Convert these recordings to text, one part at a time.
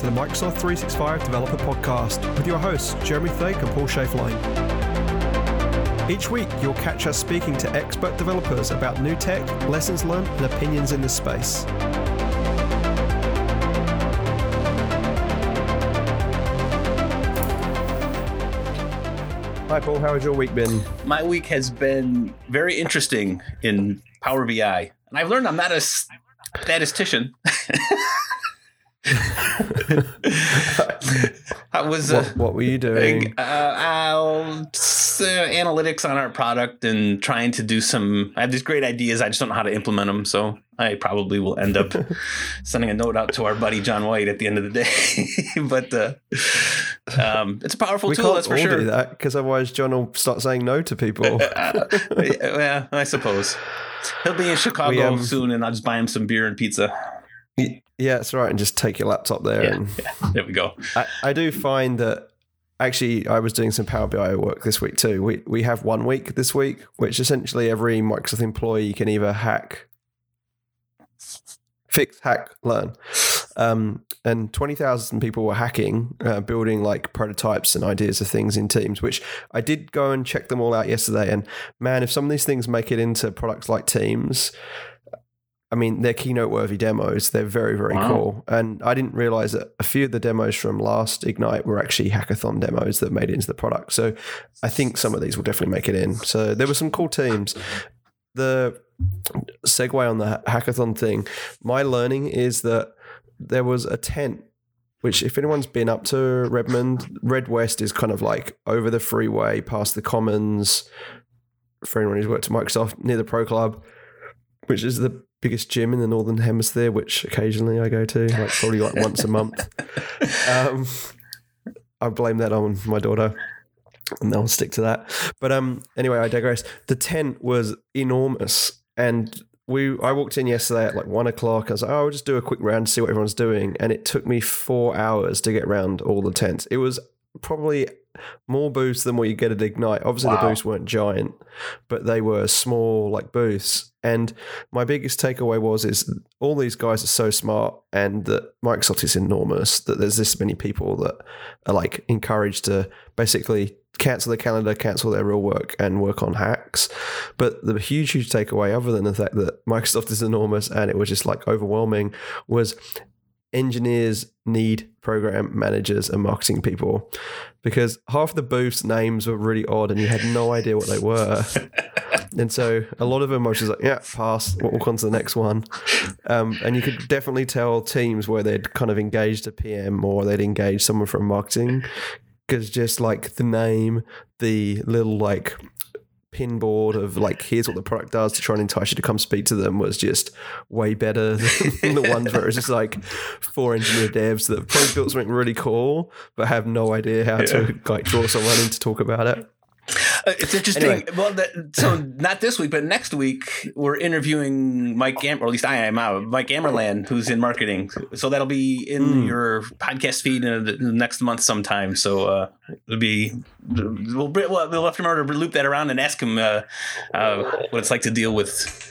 to the Microsoft 365 Developer Podcast with your hosts, Jeremy Thake and Paul Schaeflein. Each week, you'll catch us speaking to expert developers about new tech, lessons learned, and opinions in this space. Hi, Paul. How has your week been? My week has been very interesting in Power BI, and I've learned I'm not a statistician. I was. Uh, what, what, were you doing? Uh, uh, analytics on our product and trying to do some. I have these great ideas. I just don't know how to implement them. So I probably will end up sending a note out to our buddy John White at the end of the day. but uh, um, it's a powerful we tool. Can't that's for all sure. Do that because otherwise John will start saying no to people. yeah, I suppose he'll be in Chicago we, um, soon, and I'll just buy him some beer and pizza. Yeah, that's right. And just take your laptop there. Yeah, and yeah, there we go. I, I do find that actually I was doing some Power BI work this week too. We we have one week this week, which essentially every Microsoft employee can either hack, fix, hack, learn. Um, and 20,000 people were hacking, uh, building like prototypes and ideas of things in Teams, which I did go and check them all out yesterday. And man, if some of these things make it into products like Teams, I mean, they're keynote worthy demos. They're very, very wow. cool. And I didn't realize that a few of the demos from last Ignite were actually hackathon demos that made it into the product. So I think some of these will definitely make it in. So there were some cool teams. The segue on the hackathon thing, my learning is that there was a tent which if anyone's been up to Redmond, Red West is kind of like over the freeway past the Commons. For anyone who's worked at Microsoft, near the Pro Club, which is the biggest gym in the northern hemisphere, which occasionally I go to, like probably like once a month. Um, I blame that on my daughter. And I'll stick to that. But um, anyway, I digress. The tent was enormous, and we I walked in yesterday at like one o'clock. I was like, oh, I'll just do a quick round to see what everyone's doing, and it took me four hours to get around all the tents. It was probably more booths than what you get at Ignite. Obviously, wow. the booths weren't giant, but they were small, like booths. And my biggest takeaway was is all these guys are so smart, and that Microsoft is enormous. That there's this many people that are like encouraged to basically cancel their calendar, cancel their real work, and work on hacks. But the huge, huge takeaway, other than the fact that Microsoft is enormous and it was just like overwhelming, was engineers need program managers and marketing people because half the booths names were really odd and you had no idea what they were. and so a lot of them I was just like, yeah, pass, we'll walk on to the next one. Um, and you could definitely tell teams where they'd kind of engaged a PM or they'd engaged someone from marketing because just like the name, the little like pinboard of like here's what the product does to try and entice you to come speak to them was just way better than the ones where it's just like four engineer devs that have probably built something really cool but have no idea how yeah. to like draw someone in to talk about it. Uh, it's interesting. Anyway. Well, that, so not this week, but next week we're interviewing Mike Am, or at least I am out. Mike Ammerlaan, who's in marketing. So that'll be in mm. your podcast feed in the next month sometime. So uh, it'll be we'll we'll have to remember to loop that around and ask him uh, uh, what it's like to deal with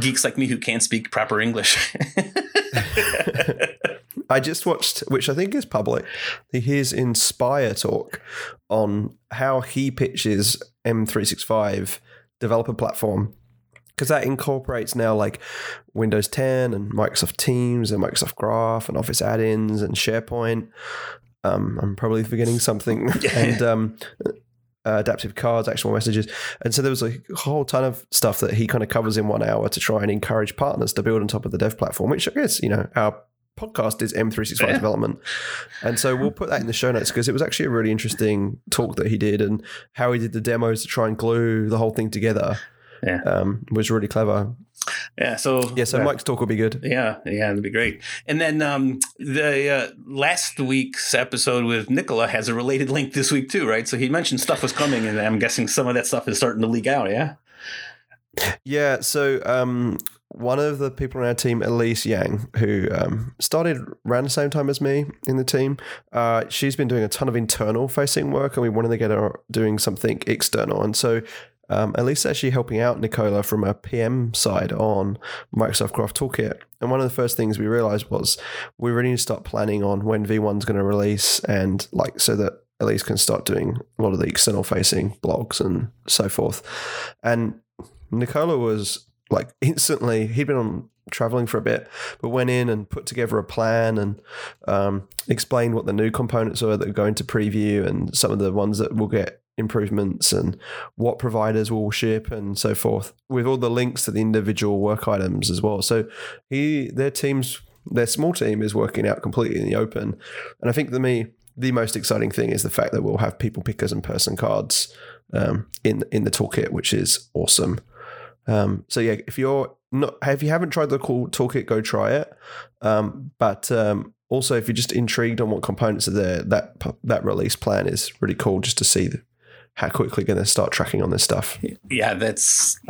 geeks like me who can't speak proper English. I just watched, which I think is public, his Inspire talk on how he pitches M365 developer platform because that incorporates now like Windows 10 and Microsoft Teams and Microsoft Graph and Office add-ins and SharePoint. Um, I'm probably forgetting something. and um, uh, adaptive cards, actual messages. And so there was a whole ton of stuff that he kind of covers in one hour to try and encourage partners to build on top of the dev platform, which I guess, you know, our podcast is M365 yeah. development. And so we'll put that in the show notes because it was actually a really interesting talk that he did and how he did the demos to try and glue the whole thing together. Yeah. Um, was really clever. Yeah. So yeah. So Mike's talk will be good. Yeah. Yeah. It'll be great. And then um, the uh, last week's episode with Nicola has a related link this week too, right? So he mentioned stuff was coming, and I'm guessing some of that stuff is starting to leak out. Yeah. Yeah. So um, one of the people on our team, Elise Yang, who um, started around the same time as me in the team, uh, she's been doing a ton of internal facing work, and we wanted to get her doing something external. And so um, Elise actually helping out Nicola from a PM side on Microsoft Graph Toolkit. And one of the first things we realized was we really need to start planning on when V1's going to release and like so that Elise can start doing a lot of the external facing blogs and so forth. And Nicola was like instantly, he'd been on traveling for a bit, but went in and put together a plan and um, explained what the new components are that are going to preview and some of the ones that will get improvements and what providers will ship and so forth with all the links to the individual work items as well. So he their teams their small team is working out completely in the open. And I think to me the most exciting thing is the fact that we'll have people pickers and person cards um, in in the toolkit, which is awesome. Um, so yeah, if you're not if you haven't tried the cool toolkit, go try it. Um, but um, also, if you're just intrigued on what components are there, that that release plan is really cool just to see how quickly going to start tracking on this stuff. Yeah, that's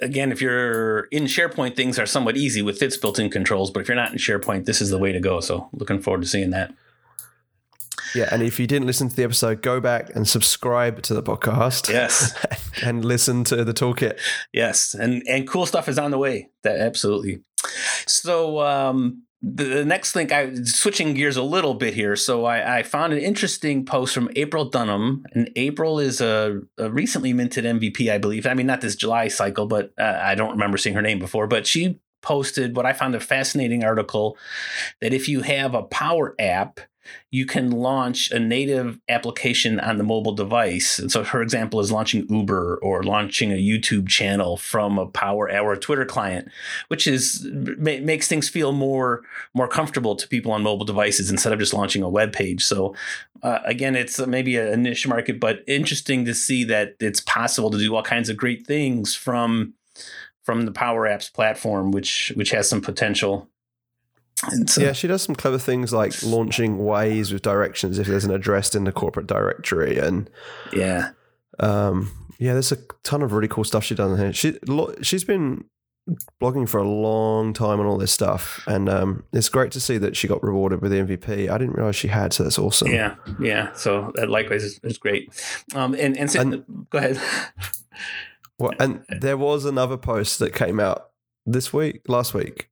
again, if you're in SharePoint, things are somewhat easy with its built-in controls. But if you're not in SharePoint, this is the way to go. So, looking forward to seeing that. Yeah, and if you didn't listen to the episode, go back and subscribe to the podcast. Yes, and listen to the toolkit. Yes, and and cool stuff is on the way. That absolutely. So, um, the, next link, I switching gears a little bit here. So I, I found an interesting post from April Dunnam, and April is a, a, recently minted MVP, I believe. I mean, not this July cycle, but uh, I don't remember seeing her name before. But she posted what I found a fascinating article that if you have a Power app you can launch a native application on the mobile device. And so her example is launching Uber or launching a YouTube channel from a Power or a Twitter client, which is ma- makes things feel more more comfortable to people on mobile devices instead of just launching a web page. So uh, again, it's maybe a niche market, but interesting to see that it's possible to do all kinds of great things from from the Power Apps platform, which which has some potential. So, yeah, she does some clever things like launching Waze with directions if there's an address in the corporate directory, and yeah, um, yeah, there's a ton of really cool stuff she's done here. She she's been blogging for a long time on all this stuff, and um, it's great to see that she got rewarded with the MVP. I didn't realize she had, so that's awesome. Yeah, yeah. So uh, likewise, it's, it's great. Um, and and, so, and go ahead. Well, and there was another post that came out this week, last week,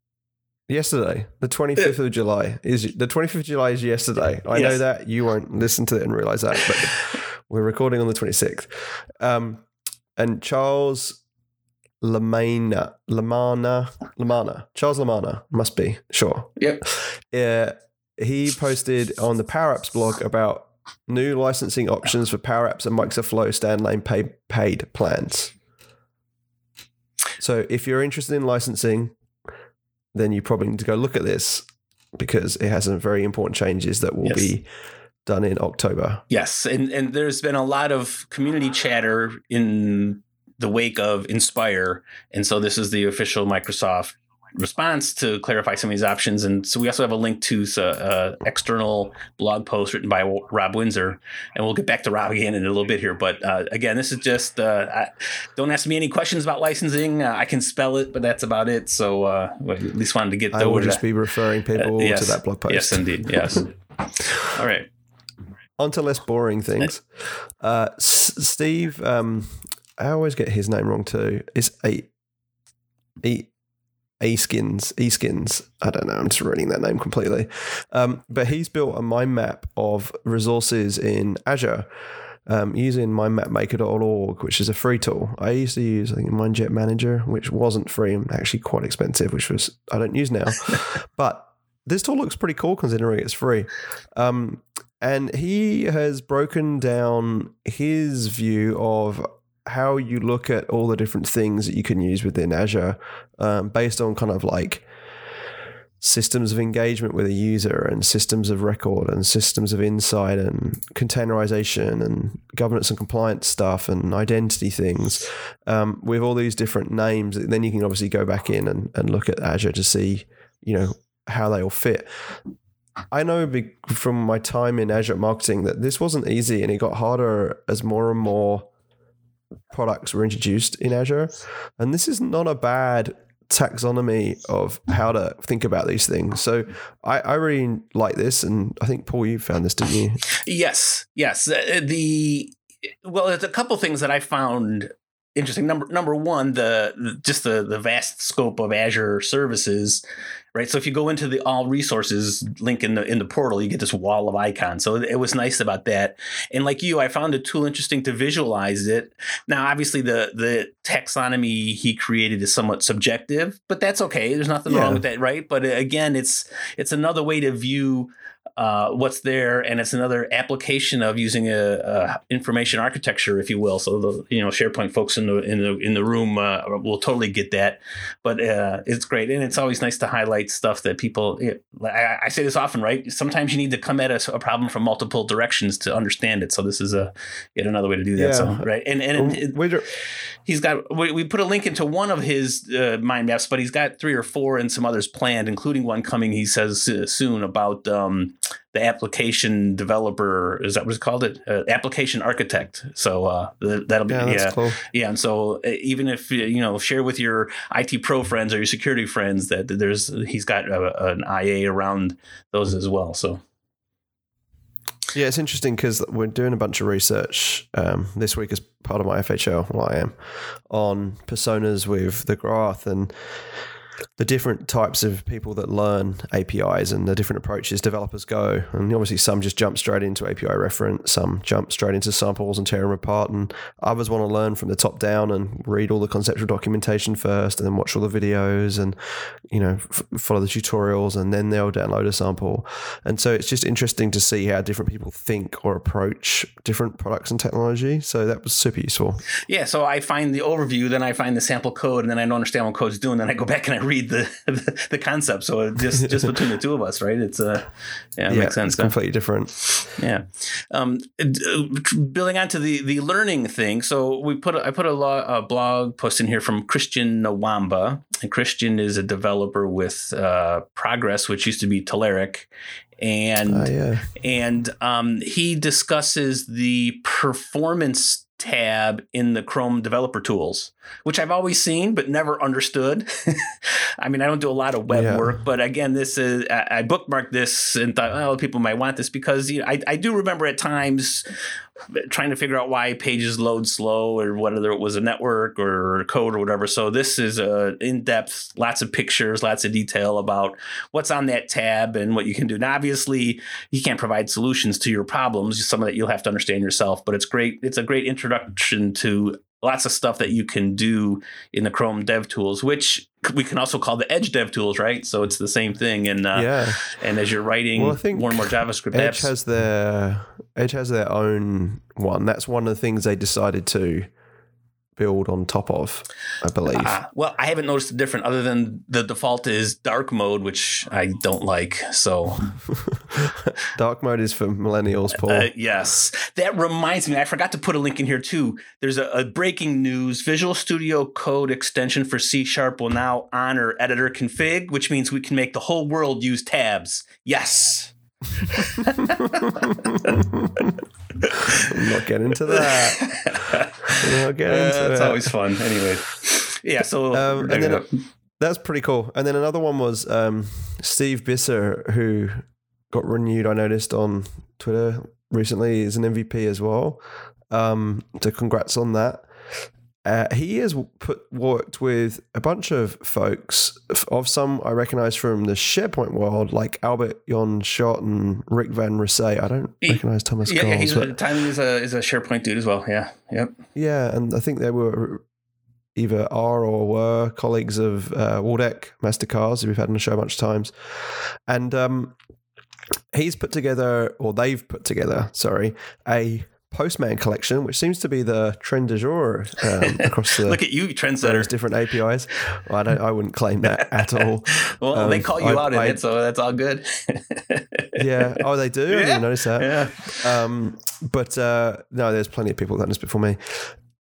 Yesterday, the 25th of July is the 25th of July is yesterday. I yes. know that you won't listen to it and realize that, but we're recording on the 26th. Um, and Charles Lamanna, Lamanna, Lamanna, Charles Lamanna must be sure. Yep. Yeah, he posted on the Power Apps blog about new licensing options for Power Apps and Microsoft Flow standalone pay, paid plans. So if you're interested in licensing, then you probably need to go look at this because it has some very important changes that will yes. be done in October. Yes, and and there's been a lot of community chatter in the wake of Inspire, and so this is the official Microsoft response to clarify some of these options. And so we also have a link to an uh, external blog post written by Rob Windsor, and we'll get back to Rob again in a little bit here. But uh, again, this is just uh, I, don't ask me any questions about licensing. Uh, I can spell it, but that's about it. So uh, at least wanted to get. I will just be referring people yes. to that blog post. Yes, indeed. Yes. All right. On to less boring things. Uh, S- Steve, um, I always get his name wrong too. It's eight. Eight Askins, Eskins. I don't know. I'm just ruining that name completely. Um, but he's built a mind map of resources in Azure um, using mindmapmaker.org, which is a free tool. I used to use, I think, MindJet Manager, which wasn't free and actually quite expensive, which was I don't use now. but this tool looks pretty cool considering it's free. Um, and he has broken down his view of how you look at all the different things that you can use within Azure um, based on kind of like systems of engagement with a user and systems of record and systems of insight and containerization and governance and compliance stuff and identity things um, with all these different names. Then you can obviously go back in and, and look at Azure to see, you know, how they all fit. I know from my time in Azure marketing that this wasn't easy and it got harder as more and more products were introduced in Azure. And this is not a bad taxonomy of how to think about these things. So I, I really like this. And I think, Paul, you found this, didn't you? Yes. Yes. The, well, there's a couple things that I found interesting. Number number one, the, the just the the vast scope of Azure services right? So if you go into the all resources link in the in the portal, you get this wall of icons. So it was nice about that. And like you, I found the tool interesting to visualize it. Now, obviously, the the taxonomy he created is somewhat subjective, but that's okay. There's nothing yeah. wrong with that, right? But uh, again, it's it's another way to view uh, what's there, and it's another application of using a, a, information architecture, if you will. So the you know SharePoint folks in the in the in the room uh, will totally get that, but uh, it's great, and it's always nice to highlight stuff that people. I, I, say this often, right? Sometimes you need to come at a, a, problem from multiple directions to understand it. So this is a yet another way to do that. Yeah. So right, and and it, it, he's got we, we, put a link into one of his uh, mind maps, but he's got three or four and some others planned, including one coming. He says uh, soon about. Um, the application developer is that what it's called? It uh, application architect. So uh, that'll be yeah yeah, cool. yeah and so uh, even if you know share with your IT pro friends or your security friends that there's he's got a, an IA around those as well so. Yeah, it's interesting because we're doing a bunch of research um, this week as part of my FHL, well, I am, on personas with the graph and the different types of people that learn APIs and the different approaches developers go. And obviously, some just jump straight into API reference, some jump straight into samples and tear them apart, and others want to learn from the top down and read all the conceptual documentation first, and then watch all the videos and you know f- follow the tutorials, and then they'll download a sample. And so it's just interesting to see how different people think or approach different products and technology. So that was super useful. Yeah. So I find the overview, then I find the sample code, and then I don't understand what code's doing. Then I go back and I read the, the, the concept. So just just between the two of us, right? It's uh, yeah, it yeah, makes sense. It's completely different. Yeah. Um, building onto the the learning thing. So we put a, I put a, lo- a blog post in here from Christian Nwamba. and Christian is a developer with uh, Progress, which used to be Telerik, and uh, yeah. and um, he discusses the performance tab in the Chrome developer tools, which I've always seen but never understood. I mean, I don't do a lot of web yeah. work, but again, this is I, bookmarked this and thought, oh, people might want this because you know, I, I do remember at times trying to figure out why pages load slow or whether it was a network or code or whatever. So this is uh, a in depth, lots of pictures, lots of detail about what's on that tab and what you can do. Now, obviously, you can't provide solutions to your problems. Some of that you'll have to understand yourself. But it's great. It's a great introduction to lots of stuff that you can do in the Chrome Dev Tools, which we can also call the Edge Dev Tools, right? So it's the same thing. And uh, yeah, and as you're writing well, I think more and more JavaScript, Edge apps, has their Edge has their own one. That's one of the things they decided to build on top of, I believe. Uh, well, I haven't noticed a different other than the default is dark mode, which I don't like. So dark mode is for millennials, Paul. Uh, yes. That reminds me, I forgot to put a link in here too. There's a, a breaking news Visual Studio Code extension for C Sharp will now honor editor config, which means we can make the whole world use tabs. Yes. I'm not getting into that. Not getting into uh, It's always fun. Anyway, yeah. So um, and then that's pretty cool. And then another one was um, Steve Bisser, who got renewed. I noticed on Twitter recently is an MVP as well. Um, so congrats on that. Uh, he has put worked with a bunch of folks of some I recognize from the SharePoint world, like Albert-Jan Schot and Rick Van Rysay. I don't he, recognize Thomas. Yeah, yeah he's a, Timing is a is a SharePoint dude as well. Yeah, yep. Yeah, and I think they were either are or were colleagues of uh, Waldek Mastykarz, who we've had on the show a bunch of times, and um, he's put together, or they've put together, sorry, a Postman collection, which seems to be the trend du jour um, across the look at you trendsetter different APIs. Well, I don't, I wouldn't claim that at all. well, um, they call you I, out in I, it, so that's all good. yeah. Oh, they do. Yeah. I didn't notice that. Yeah. Um, but uh, no, there's plenty of people that done this before me.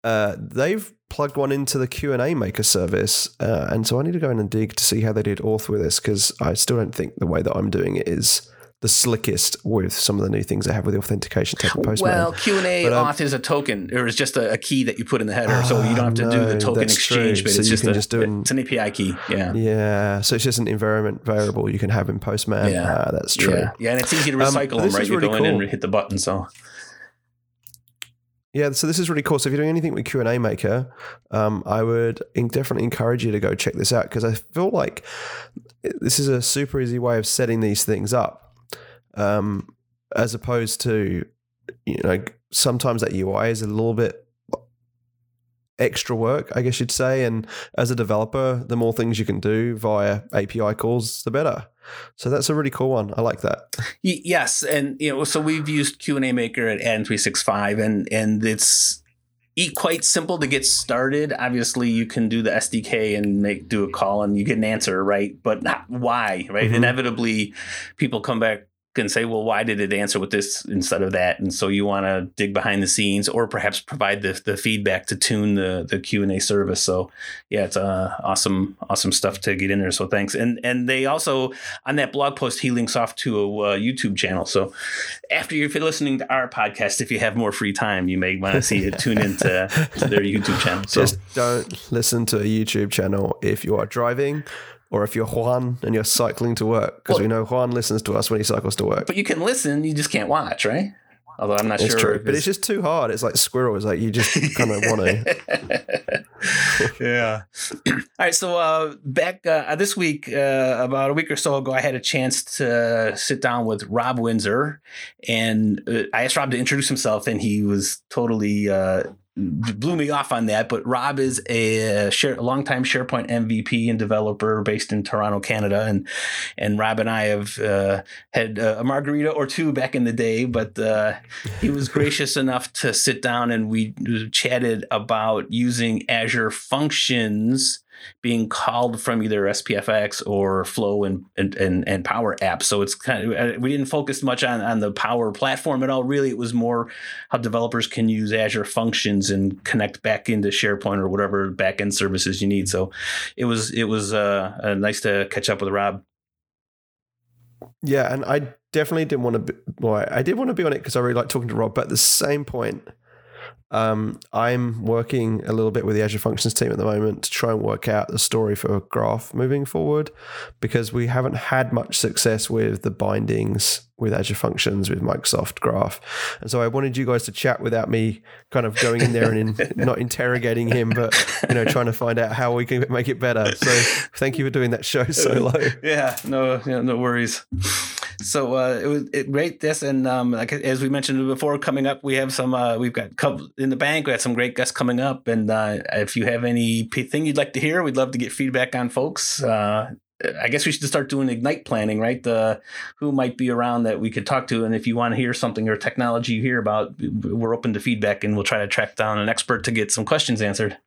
Uh, they've plugged one into the Q and A maker service, uh, and so I need to go in and dig to see how they did auth with this because I still don't think the way that I'm doing it is the slickest with some of the new things they have with the authentication tech and Postman. Well, Q and A um, auth is a token, or is just a, a, key that you put in the header, so you don't have to no, do the token exchange. True. But so it's just, a, just do an, it's an API key. Yeah, yeah. So it's just an environment variable you can have in Postman. Yeah, uh, that's true. Yeah. yeah, and it's easy to um, recycle um, them. Right, you really go cool. in and hit the button. So Yeah, so this is really cool. So if you're doing anything with Q and A Maker, um, I would definitely encourage you to go check this out because I feel like this is a super easy way of setting these things up, um, as opposed to you know sometimes that UI is a little bit extra work, I guess you'd say. And as a developer, the more things you can do via API calls, the better. So that's a really cool one. I like that. Yes, and you know, so we've used Q and A Maker at N three six five, and and it's quite simple to get started. Obviously, you can do the SDK and make do a call, and you get an answer, right? But not why, right? Mm-hmm. Inevitably, people come back can say, well, why did it answer with this instead of that? And so you want to dig behind the scenes or perhaps provide the, the feedback to tune the, the Q and A service. So yeah, it's uh, awesome, awesome stuff to get in there. So thanks. And, and they also on that blog post, he links off to a uh, YouTube channel. So after you're listening to our podcast, if you have more free time, you may want to see it, tune into to their YouTube channel. So just don't listen to a YouTube channel if you are driving or if you're Juan and you're cycling to work, because well, we know Juan listens to us when he cycles to work. But you can listen, you just can't watch, right? Although I'm not it's sure. True, but it's just too hard. It's like squirrels. Like you just kind of want to. yeah. All right. So uh, back uh, this week, uh, about a week or so ago, I had a chance to sit down with Rob Windsor, and uh, I asked Rob to introduce himself, and he was totally uh, blew me off on that. But Rob is a, share, a longtime SharePoint MVP and developer based in Toronto, Canada, and and Rob and I have uh, had a margarita or two back in the day. But uh, he was gracious enough to sit down and we chatted about using Azure Functions being called from either SPFX or Flow and and and, and Power Apps. So it's kind of uh, we didn't focus much on on the Power platform at all. Really, it was more how developers can use Azure functions and connect back into SharePoint or whatever backend services you need. So it was it was uh, uh nice to catch up with Rob. Yeah, and I definitely didn't want to. Be, well, I did want to be on it because I really like talking to Rob. But at the same point, um, I'm working a little bit with the Azure Functions team at the moment to try and work out the story for Graph moving forward because we haven't had much success with the bindings with Azure Functions with Microsoft Graph. And so I wanted you guys to chat without me kind of going in there and in, not interrogating him, but you know trying to find out how we can make it better. So thank you for doing that show solo. Yeah, no, yeah, no worries. So uh, it was it, great. This and um, like as we mentioned before, coming up, we have some. Uh, we've got in the bank. We had some great guests coming up, and uh, if you have any thing you'd like to hear, we'd love to get feedback on folks. Uh, I guess we should start doing ignite planning, right? The who might be around that we could talk to, and if you want to hear something or technology you hear about, we're open to feedback, and we'll try to track down an expert to get some questions answered.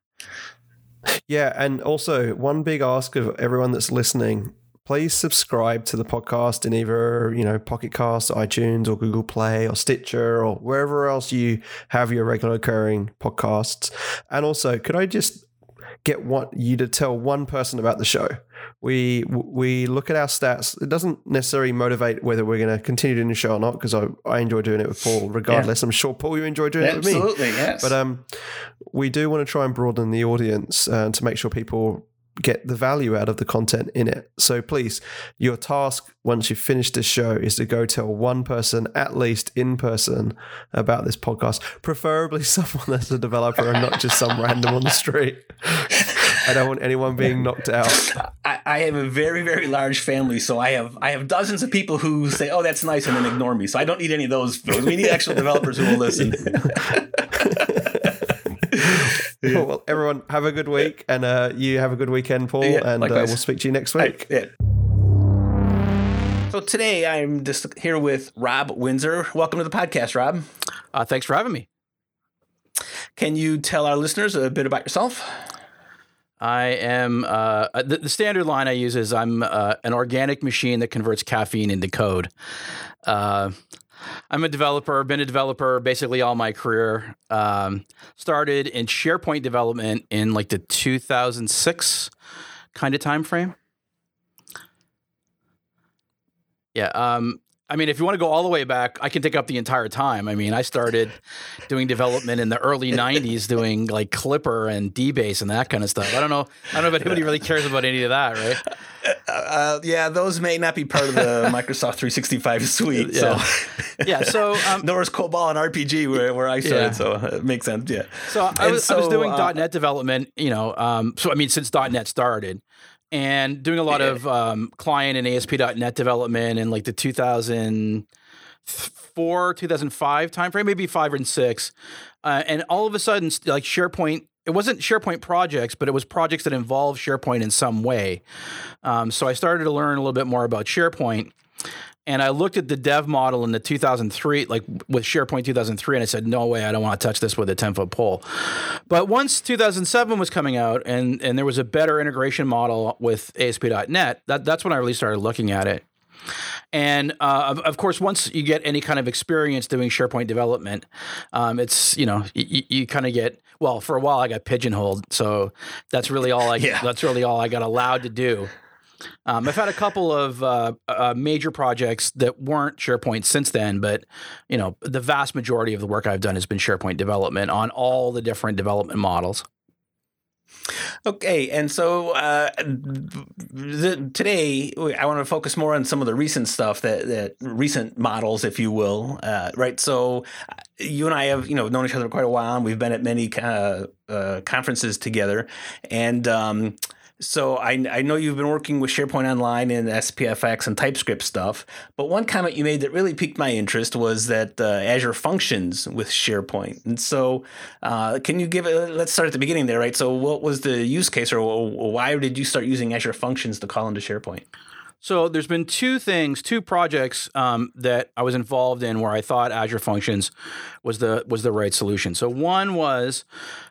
Yeah, and also one big ask of everyone that's listening please subscribe to the podcast in either you know Pocket Cast, iTunes, or Google Play, or Stitcher, or wherever else you have your regular occurring podcasts. And also, could I just get one, you to tell one person about the show? We we look at our stats. It doesn't necessarily motivate whether we're going to continue doing the show or not because I, I enjoy doing it with Paul. Regardless, yeah. I'm sure Paul you enjoy doing yeah, it with me. Absolutely, yes. But um, we do want to try and broaden the audience uh, to make sure people get the value out of the content in it. So please, your task once you've finished this show is to go tell one person, at least in person, about this podcast, preferably someone that's a developer and not just some random on the street. I don't want anyone being knocked out. I, I, have a very, very large family, so I have I have dozens of people who say, "Oh, that's nice," and then ignore me. So I don't need any of those. We need actual developers who will listen. Cool. Well, everyone, have a good week, and uh, you have a good weekend, Paul. Yeah, and uh, we'll speak to you next week. Right, yeah. So today I'm just here with Rob Windsor. Welcome to the podcast, Rob. Uh, thanks for having me. Can you tell our listeners a bit about yourself? I am uh, the, the, standard line I use is I'm uh, an organic machine that converts caffeine into code. I'm a developer, been a developer basically all my career. Um, started in SharePoint development in like the 2006 kind of time frame. Yeah. Um, I mean, if you want to go all the way back, I can take up the entire time. I mean, I started doing development in the early '90s, doing like Clipper and DBase and that kind of stuff. I don't know. I don't know if anybody really cares about any of that, right? Uh, uh yeah, those may not be part of the Microsoft 365 suite. Yeah. So, yeah. So, um, nor is COBOL and RPG where, where I started. Yeah. So it makes sense. Yeah. So I was, so, I was doing uh, .NET development. You know, um, so I mean, since .NET started, and doing a lot of um, client and ASP.NET development in like the 2004, 2005 timeframe, maybe five and six. Uh, and all of a sudden, like SharePoint, it wasn't SharePoint projects, but it was projects that involved SharePoint in some way. Um, so I started to learn a little bit more about SharePoint and I looked at the dev model in the 2003, like with SharePoint 2003, and I said, no way, I don't want to touch this with a 10 foot pole. But once 2007 was coming out and, and there was a better integration model with ASP.NET, that, that's when I really started looking at it. And uh, of, of, course, once you get any kind of experience doing SharePoint development, um, it's you know you, you kind of get well. For a while, I got pigeonholed, so that's really all I yeah. that's really all I got allowed to do. Um, I've had a couple of uh, uh, major projects that weren't SharePoint since then, but you know the vast majority of the work I've done has been SharePoint development on all the different development models. Okay, and so uh, the, today I want to focus more on some of the recent stuff that, that recent models, if you will, uh, right? So uh, you and I have you know known each other quite a while, and we've been at many uh, uh, conferences together, and um, so I, I know you've been working with SharePoint Online and SPFX and TypeScript stuff, but one comment you made that really piqued my interest was that uh, Azure functions with SharePoint. And so, uh, can you give it? Let's start at the beginning there, right? So, what was the use case, or why did you start using Azure functions to call into SharePoint? So there's been two things, two projects um, that I was involved in where I thought Azure Functions was the was the right solution. So one was,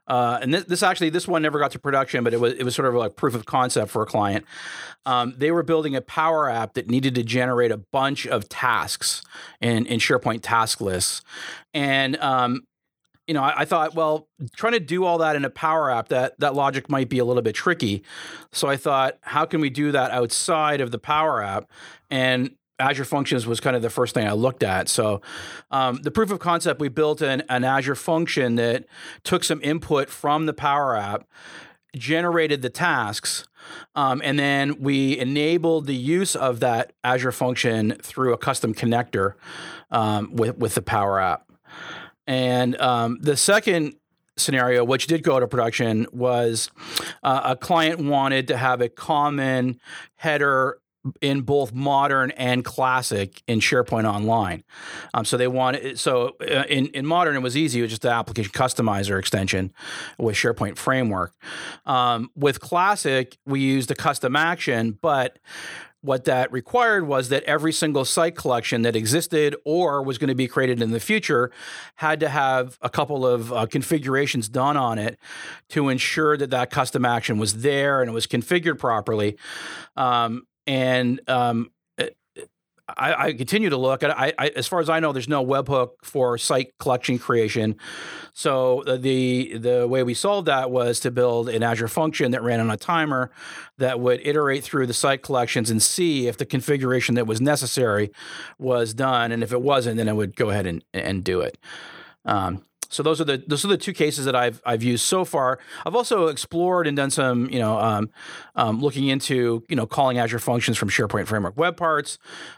uh, and this, this, actually this one never got to production, but it was it was sort of like proof of concept for a client. Um, they were building a Power App that needed to generate a bunch of tasks in in SharePoint task lists, and um, you know, I, I, thought, well, trying to do all that in a Power App, that that logic might be a little bit tricky. So I thought, how can we do that outside of the Power App? And Azure Functions was kind of the first thing I looked at. So um, the proof of concept, we built an, an Azure function that took some input from the Power App, generated the tasks. Um, and then we enabled the use of that Azure function through a custom connector um, with with the Power App. And um, the second scenario, which did go to production, was uh, a client wanted to have a common header in both modern and classic in SharePoint Online. Um, so they wanted so uh, in in modern it was easy; it was just the application customizer extension with SharePoint Framework. Um, with classic, we used a custom action, but what that required was that every single site collection that existed or was going to be created in the future had to have a couple of uh, configurations done on it to ensure that that custom action was there and it was configured properly. Um, and um, I, I, continue to look. I, I, as far as I know, there's no webhook for site collection creation. So the the way we solved that was to build an Azure function that ran on a timer that would iterate through the site collections and see if the configuration that was necessary was done, and if it wasn't, then it would go ahead and and do it. Um, so those are the those are the two cases that I've I've used so far. I've also explored and done some you know um, um, looking into you know calling Azure functions from SharePoint Framework web parts,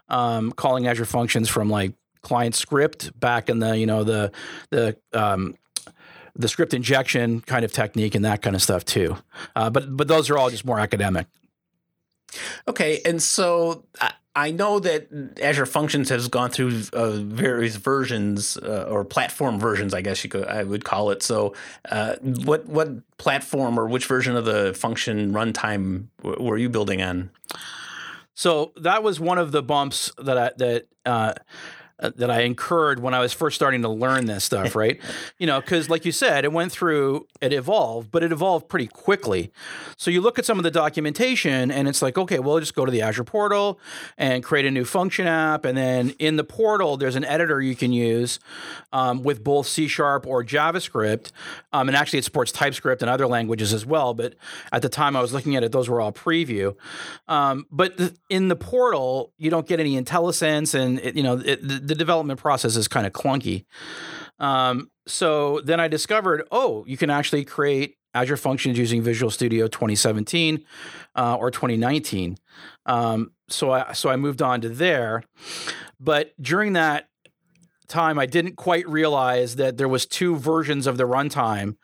um, calling Azure functions from like client script back in the you know the the um, the script injection kind of technique and that kind of stuff too. Uh, but but those are all just more academic. Okay, and so I know that Azure Functions has gone through uh, various versions uh, or platform versions, I guess you could I would call it. So, uh, what what platform or which version of the function runtime were you building on? So that was one of the bumps that I, that uh, that I incurred when I was first starting to learn this stuff, right? you know, because like you said, it went through, it evolved, but it evolved pretty quickly. So you look at some of the documentation, and it's like, okay, well, just go to the Azure portal and create a new function app, and then in the portal, there's an editor you can use um, with both C Sharp or JavaScript, um, and actually it supports TypeScript and other languages as well. But at the time I was looking at it, those were all preview. Um, but th- in the portal, you don't get any IntelliSense, and it, you know it, the, development process is kind of clunky. Um, so then I discovered, oh, you can actually create Azure Functions using Visual Studio 2017 uh, or 2019. Um, so I so I moved on to there, but during that time, I didn't quite realize that there was two versions of the runtime.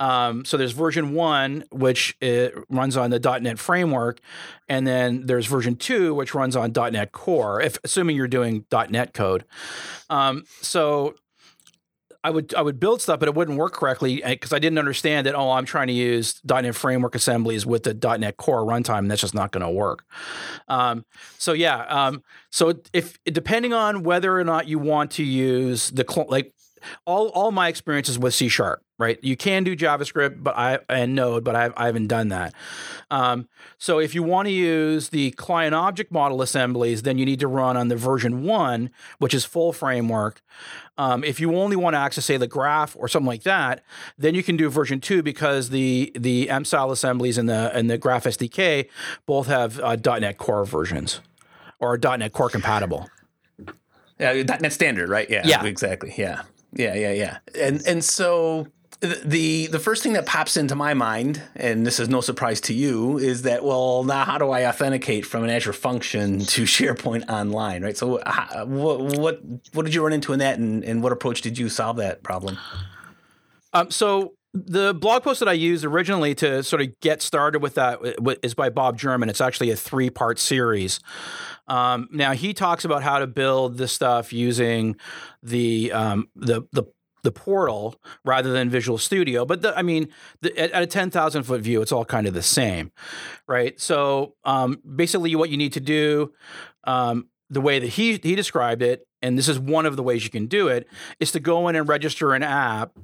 Um, so there's version one, which runs on the .NET framework, and then there's version two, which runs on .NET Core, if assuming you're doing .NET code. Um, so I would I would build stuff, but it wouldn't work correctly because I didn't understand that. Oh, I'm trying to use .NET Framework assemblies with the .NET Core runtime. And that's just not going to work. Um, so yeah, um, so if depending on whether or not you want to use the like all all my experiences with C sharp, right? You can do JavaScript, but I and Node, but I, I haven't done that. Um, so if you want to use the client object model assemblies, then you need to run on the version one, which is full framework. Um, if you only want to access, say, the graph or something like that, then you can do version two because the the MSAL assemblies and the and the Graph SDK both have uh, .NET Core versions or .NET Core compatible. Yeah, .NET Standard, right? Yeah, yeah, exactly. Yeah. Yeah, yeah, yeah. And and so the the first thing that pops into my mind, and this is no surprise to you, is that well, now how do I authenticate from an Azure function to SharePoint Online, right? So, how, what what what did you run into in that, and, and what approach did you solve that problem? Um, so the blog post that I used originally to sort of get started with that is by Bob German. It's actually a three part series. Um, now he talks about how to build this stuff using the um, the the the portal rather than Visual Studio. But the, I mean, the, at, at, a ten thousand foot view, it's all kind of the same, right? So um, basically, what you need to do, um, the way that he he described it, and this is one of the ways you can do it, is to go in and register an app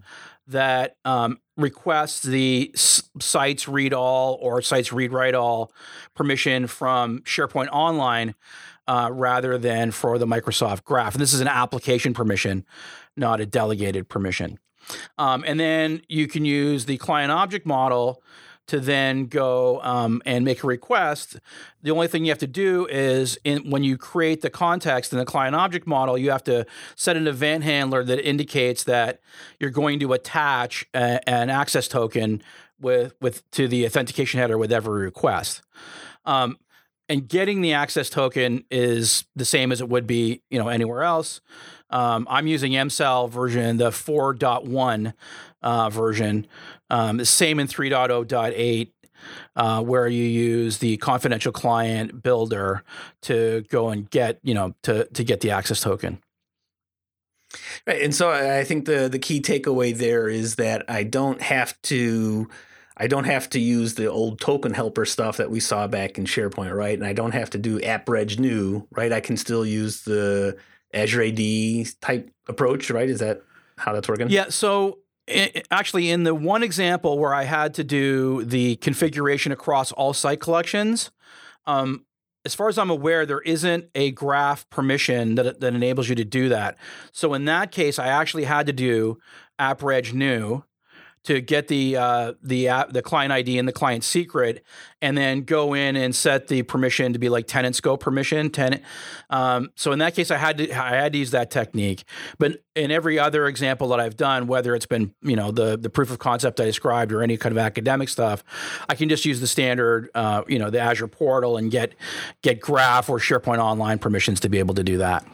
that um, requests the sites read all or sites read write all permission from SharePoint Online uh, rather than for the Microsoft Graph. And this is an application permission, not a delegated permission. Um, and then you can use the client object model to then go um, and make a request. The only thing you have to do is in, when you create the context in the client object model, you have to set an event handler that indicates that you're going to attach a, an access token with with to the authentication header with every request. Um, and getting the access token is the same as it would be, you know, anywhere else. Um, I'm using MSAL version, the 4.1 uh, version. Um, the same in 3.0.8, uh, where you use the confidential client builder to go and get, you know, to to get the access token. Right, and so I think the the key takeaway there is that I don't have to. I don't have to use the old token helper stuff that we saw back in SharePoint, right? And I don't have to do app reg new, right? I can still use the Azure AD type approach, right? Is that how that's working? Yeah. So actually, in the one example where I had to do the configuration across all site collections, um, as far as I'm aware, there isn't a graph permission that, that enables you to do that. So in that case, I actually had to do App appreg new to get the uh, the the client ID and the client secret, and then go in and set the permission to be like tenant scope permission tenant. Um, so in that case, I had to I had to use that technique. But in every other example that I've done, whether it's been you know the the proof of concept I described or any kind of academic stuff, I can just use the standard uh, you know the Azure portal and get get Graph or SharePoint Online permissions to be able to do that.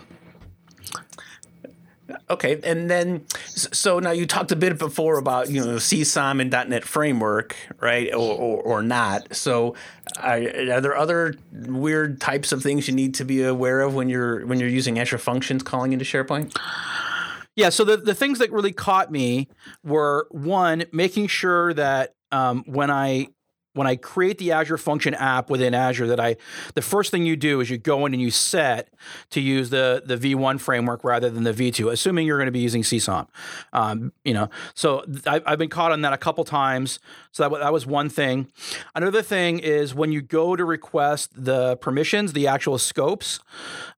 Okay, and then so now you talked a bit before about you know CSOM and .NET Framework, right, or, or, or not. So, are, are, there other weird types of things you need to be aware of when you're when you're using Azure Functions calling into SharePoint? Yeah. So the the things that really caught me were one making sure that um, when I when I create the Azure Function app within Azure, that I the first thing you do is you go in and you set to use the the V1 framework rather than the V2, assuming you're going to be using CSOM. Um, you know, so I, I've been caught on that a couple times. So that that was one thing. Another thing is when you go to request the permissions, the actual scopes.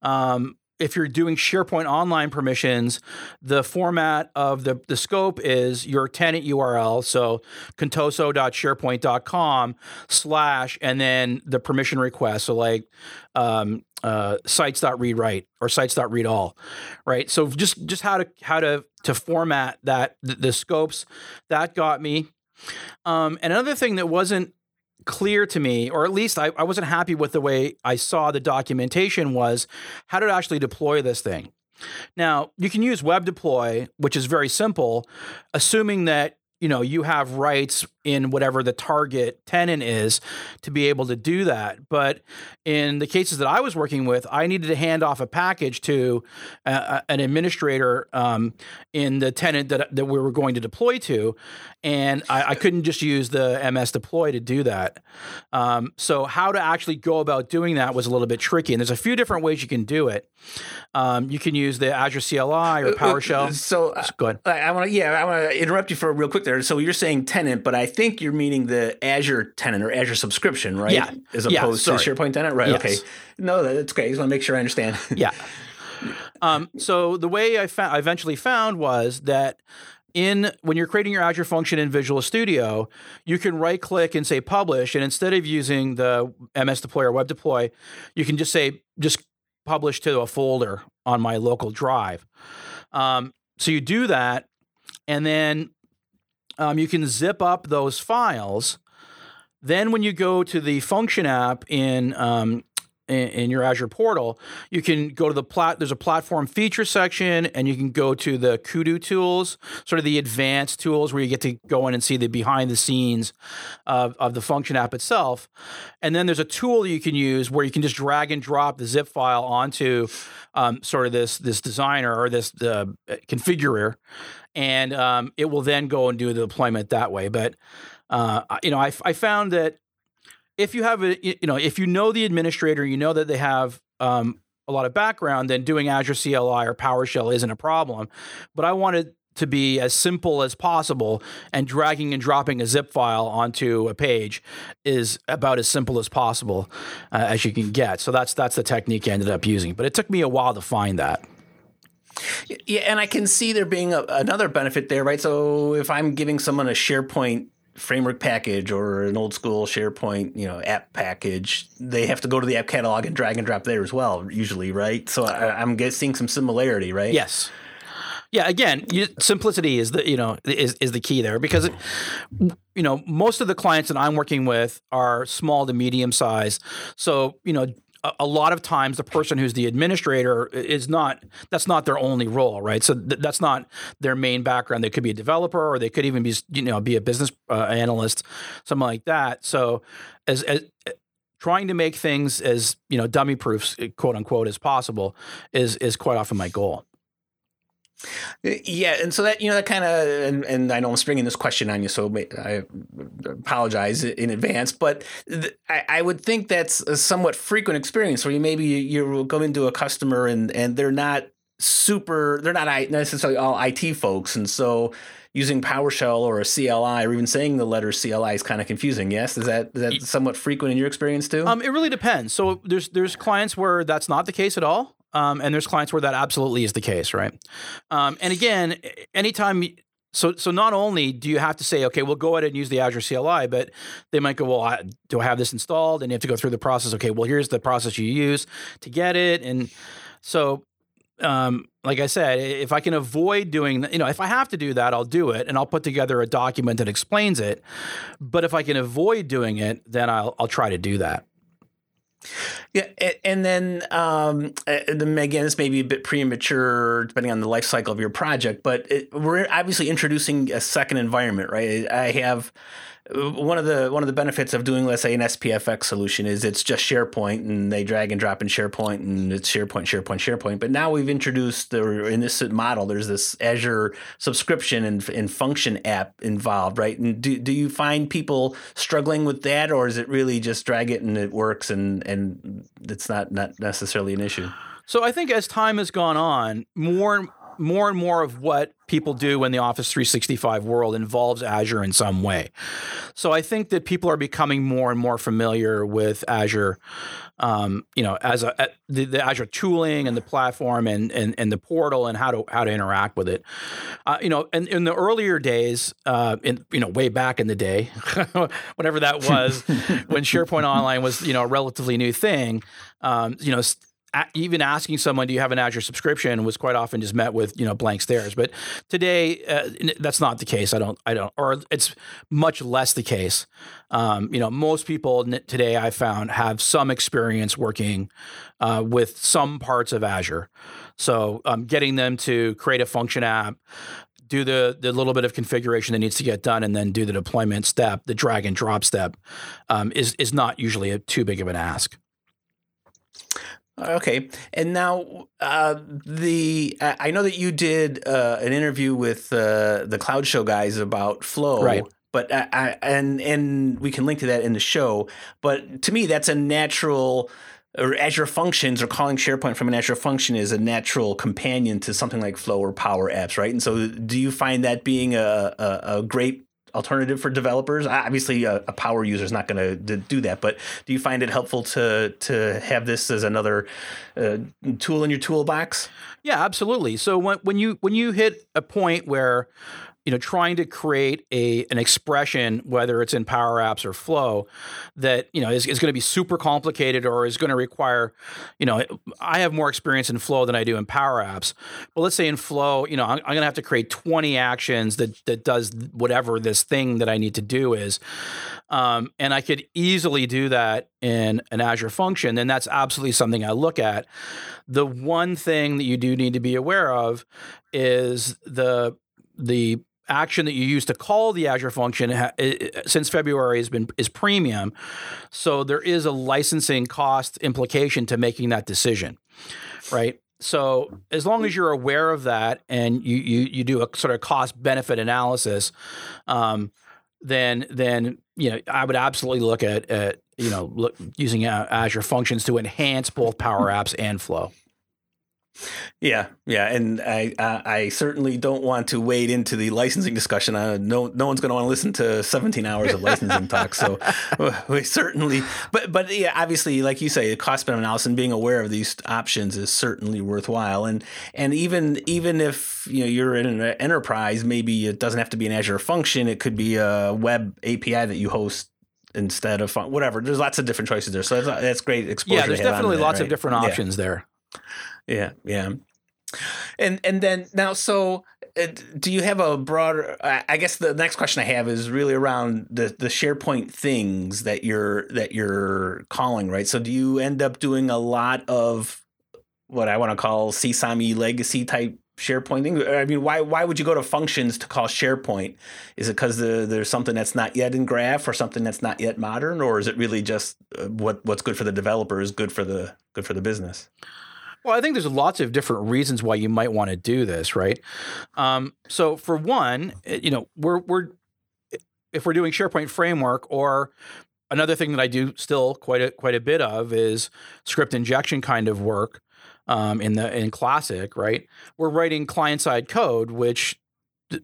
Um, if you're doing SharePoint Online permissions, the format of the, the scope is your tenant URL. So contoso.sharepoint.com slash and then the permission request. So like um, uh, sites.readwrite or sites.readall, right? So just just how to how to to format that the, the scopes that got me. Um, and another thing that wasn't clear to me, or at least I, I wasn't happy with the way I saw the documentation, was how to actually deploy this thing. Now, you can use web deploy, which is very simple, assuming that you know you have rights in whatever the target tenant is to be able to do that. But in the cases that i was working with i needed to hand off a package to uh, an administrator um, in the tenant that, that we were going to deploy to and I, I couldn't just use the ms deploy to do that. Um, so how to actually go about doing that was a little bit tricky and there's a few different ways you can do it. Um, you can use the azure cli or uh, uh, powershell. so uh, go ahead. I, I want to yeah i want to interrupt you for real quick there. So you're saying tenant but i think you're meaning the Azure tenant or Azure subscription, right? Yeah. As opposed yeah, to SharePoint tenant, right? Yes. Okay. No, that's okay. I just want to make sure I understand. yeah. Um, so the way I, found, I eventually found was that in when you're creating your Azure function in Visual Studio, you can right click and say publish, and instead of using the MS deploy or web deploy, you can just say just publish to a folder on my local drive. Um, so you do that, and then um, you can zip up those files. Then, when you go to the function app in um, in, in, your Azure portal, you can go to the plat. There's a platform feature section, and you can go to the Kudu tools, sort of the advanced tools where you get to go in and see the behind the scenes of, of the function app itself. And then there's a tool you can use where you can just drag and drop the zip file onto um, sort of this this designer or this uh, configurer, and um, it will then go and do the deployment that way. But uh, you know, I, I found that if you have a you know if you know the administrator, you know that they have um, a lot of background, then doing Azure CLI or PowerShell isn't a problem. But I wanted to be as simple as possible and dragging and dropping a zip file onto a page is about as simple as possible uh, as you can get so that's that's the technique i ended up using but it took me a while to find that yeah, and I can see there being a, another benefit there, right? So if I'm giving someone a SharePoint framework package or an old school SharePoint, you know, app package, they have to go to the app catalog and drag and drop there as well, usually, right? So I, am seeing some similarity, right? Yes. Yeah. Again, you, simplicity is the you know is is the key there because. You know, most of the clients that I'm working with are small to medium size. So, you know, a lot of times the person who's the administrator is not that's not their only role right? So th- that's not their main background. They could be a developer or they could even be you know be a business uh, analyst something like that. So as, as trying to make things as you know dummy proofs quote unquote as possible is is quite often my goal yeah, and so that you know that kind of and, and I know I'm springing this question on you, so I apologize in advance. But th- I, I, would think that's a somewhat frequent experience where you maybe you, you go into a customer and and they're not super, they're not necessarily all IT folks, and so using PowerShell or a CLI or even saying the letter CLI is kind of confusing. Yes, is that is that somewhat frequent in your experience too? Um, it really depends. So there's there's clients where that's not the case at all. Um, and there's clients where that absolutely is the case, right? Um, and again, anytime so, so not only do you have to say, okay, we'll go ahead and use the Azure CLI, but they might go, well, I, do I have this installed? And you have to go through the process. Okay, well, here's the process you use to get it. And so, um, like I said, if I can avoid doing, you know, if I have to do that, I'll do it, and I'll put together a document that explains it. But if I can avoid doing it, then I'll I'll try to do that. Yeah, and then um, again, this may be a bit premature depending on the life cycle of your project, but it, we're obviously introducing a second environment, right? I have Uh, one of the one of the benefits of doing let's say an SPFX solution is it's just SharePoint and they drag and drop in SharePoint and it's SharePoint, SharePoint, SharePoint. But now we've introduced the in this model, there's this Azure subscription and, and function app involved, right? And do, do you find people struggling with that, or is it really just drag it and it works and and it's not not necessarily an issue? So I think as time has gone on, more more and more of what people do in the Office 365 world involves Azure in some way. So I think that people are becoming more and more familiar with Azure, um, you know, as a, the, the, Azure tooling and the platform and, and and the portal and how to how to interact with it. Uh, you know, in, in the earlier days, uh, in you know, way back in the day, whatever that was, when SharePoint Online was you know a relatively new thing, um, you know even asking someone, "Do you have an Azure subscription?" was quite often just met with you know blank stares. But today, uh, that's not the case. I don't. I don't. Or it's much less the case. Um, you know, most people today I found have some experience working uh, with some parts of Azure. So um, getting them to create a function app, do the the little bit of configuration that needs to get done, and then do the deployment step, the drag and drop step, um, is is not usually a, too big of an ask. Okay, and now uh, the I know that you did uh, an interview with uh, the Cloud Show guys about Flow, right? But I, I, and and we can link to that in the show. But to me, that's a natural. Or Azure Functions or calling SharePoint from an Azure function is a natural companion to something like Flow or Power Apps, right? And so, do you find that being a, a, a great alternative for developers? Obviously, a, a power user is not going to do that, but do you find it helpful to to have this as another uh, tool in your toolbox? Yeah, absolutely. So when when you when you hit a point where you know trying to create a an expression whether it's in power apps or flow that you know is, is going to be super complicated or is going to require you know i have more experience in flow than i do in power apps. But let's say in flow you know i'm, I'm going to have to create 20 actions that that does whatever this thing that i need to do is. Um, and i could easily do that in an azure function then that's absolutely something i look at. The one thing that you do need to be aware of is the the action that you use to call the Azure function since February has been is premium. So there is a licensing cost implication to making that decision, right? So as long as you're aware of that and you you you do a sort of cost benefit analysis, um, then then you know I would absolutely look at at you know look using Azure functions to enhance both Power Apps and Flow. Yeah, yeah, and I, I, I certainly don't want to wade into the licensing discussion. Uh, no, no one's going to want to listen to 17 hours of licensing talk. So we certainly, but but yeah, obviously, like you say, the cost benefit analysis and being aware of these options is certainly worthwhile. And and even even if you know you're in an enterprise, maybe it doesn't have to be an Azure function. It could be a web API that you host instead of fun- whatever. There's lots of different choices there. So that's, that's great exposure. Yeah, there's definitely lots right? of different options yeah. there. Yeah, yeah. And and then now, so uh, do you have a broader? I guess the next question I have is really around the the SharePoint things that you're that you're calling, right? So do you end up doing a lot of what I want to call CSOM legacy type SharePoint thing? I mean, why why would you go to functions to call SharePoint? Is it because the, there's something that's not yet in Graph or something that's not yet modern, or is it really just uh, what what's good for the developer is good for the good for the business? Well, I think there's lots of different reasons why you might want to do this, right? Um, so, for one, eh, you know, we're we're if we're doing SharePoint framework or another thing that I do still quite a quite a bit of is script injection kind of work um, in the in Classic, right? We're writing client side code, which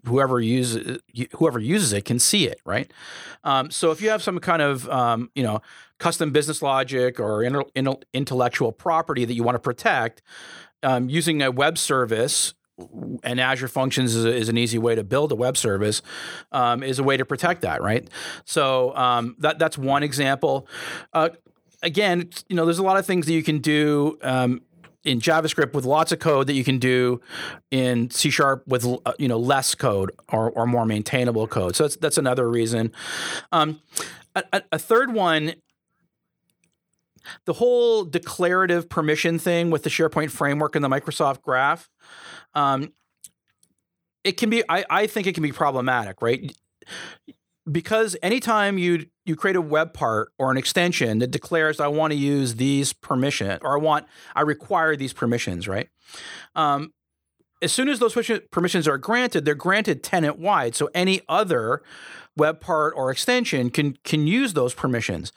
whoever uses whoever uses it can see it, right? Um, so if you have some kind of um, you know custom business logic or inter- intellectual property that you want to protect, um, using a web service and Azure Functions is, is, an easy way to build a web service, um, is a way to protect that, right? So um, that that's one example. Uh, again, you know, there's a lot of things that you can do um, in JavaScript with lots of code that you can do in C sharp with uh, you know less code or, or more maintainable code. So that's that's another reason. Um, a, a, third one. The whole declarative permission thing with the SharePoint framework and the Microsoft Graph, um, it can be. I, I think it can be problematic, right? Because anytime you you create a web part or an extension that declares I want to use these permission or I want I require these permissions, right? Um, as soon as those permissions are granted, they're granted tenant wide. So any other web part or extension can can use those permissions.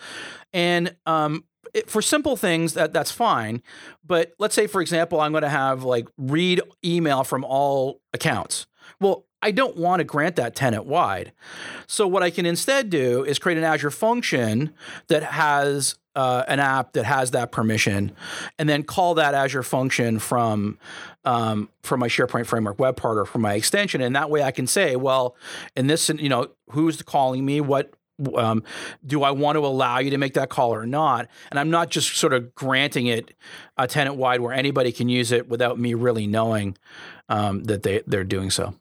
And um, it, for simple things, that that's fine. But let's say, for example, I'm going to have like read email from all accounts. Well, I don't want to grant that tenant wide. So what I can instead do is create an Azure function that has uh, an app that has that permission, and then call that Azure function from um, from my SharePoint Framework web part or from my extension, and that way I can say, well, in this, you know, who's calling me? What um, do I want to allow you to make that call or not? And I'm not just sort of granting it a tenant wide where anybody can use it without me really knowing um, that they they're doing so.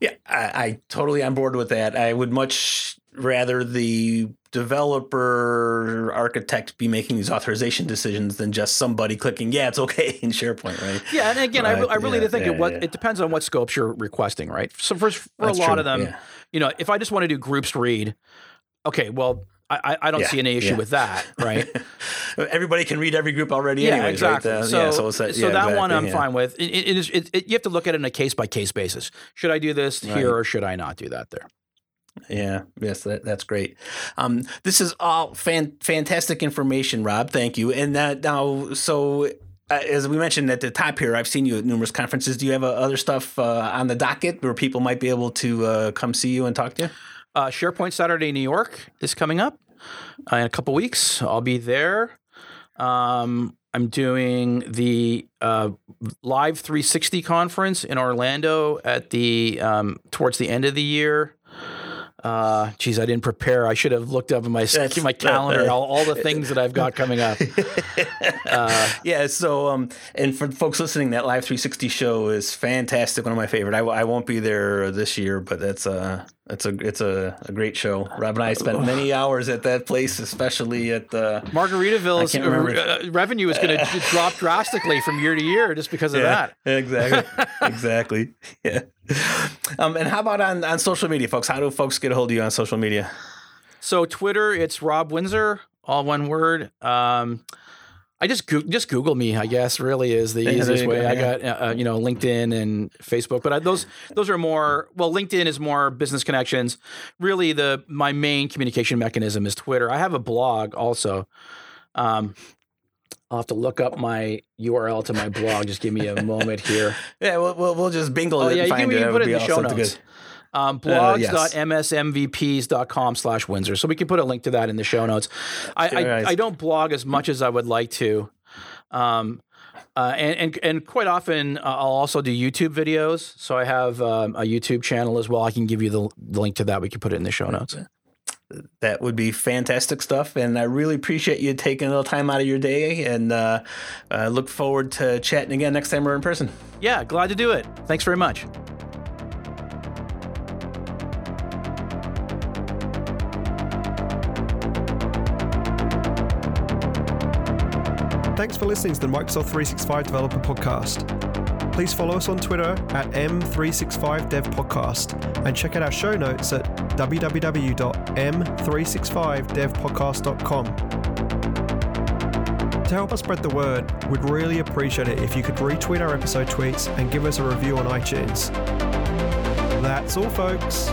Yeah, I, I totally on board with that. I would much rather the developer architect be making these authorization decisions than just somebody clicking yeah it's okay in sharepoint right yeah and again right. I, I really yeah, think yeah, it, what, yeah. it depends on what scopes you're requesting right so for, for a lot true. of them you know if i just want to do groups read okay well I, I don't yeah, see any issue yeah. with that, right? Everybody can read every group already, yeah, anyways, exactly. Right? so, yeah, so, so that exactly, one I'm fine with. It, it is. It, you have to look at it on a case by case basis. Should I do this right. here or should I not do that there? Yeah, yes, that, that's great. Um, this is all fan, fantastic information, Rob. Thank you. And that now, so uh, as we mentioned at the top here, I've seen you at numerous conferences. Do you have uh, other stuff uh, on the docket where people might be able to uh, come see you and talk to you? Uh, SharePoint Saturday New York is coming up uh, in a couple weeks. I'll be there. Um, I'm doing the uh, Live 360 conference in Orlando at the um, towards the end of the year. Uh, geez, I didn't prepare. I should have looked up in my my calendar all, all the things that I've got coming up. Uh, yeah. So, um, and for folks listening, that Live 360 show is fantastic. One of my favorite. I, I won't be there this year, but that's uh it's a it's a, a great show. Rob and I spent many hours at that place, especially at the Margaritaville's uh, revenue is going to drop drastically from year to year just because of yeah, that. Exactly, exactly. Yeah. Um, and how about on on social media, folks? How do folks get a hold of you on social media? So Twitter, it's Rob Windsor, all one word. Um, I just go- just Google me. I guess really is the yeah, easiest way. Go, yeah. I got uh, uh, you know LinkedIn and Facebook, but I, those those are more. Well, LinkedIn is more business connections. Really, the my main communication mechanism is Twitter. I have a blog also. Um, I'll have to look up my URL to my blog. Just give me a moment here. Yeah, we'll, we'll, we'll just bingle oh, it. Yeah, you can, can put it in the show notes. Good. Um, blogs.msmvps.com slash Windsor. So we can put a link to that in the show notes. I, I, I, don't blog as much as I would like to. Um, uh, and, and, and quite often uh, I'll also do YouTube videos. So I have um, a YouTube channel as well. I can give you the, the link to that. We can put it in the show notes. That would be fantastic stuff. And I really appreciate you taking a little time out of your day and uh, uh look forward to chatting again next time we're in person. Yeah, glad to do it. Thanks very much. Thanks for listening to the Microsoft 365 Developer Podcast. Please follow us on Twitter at M365DevPodcast and check out our show notes at www.m365devpodcast.com. To help us spread the word, we'd really appreciate it if you could retweet our episode tweets and give us a review on iTunes. That's all, folks.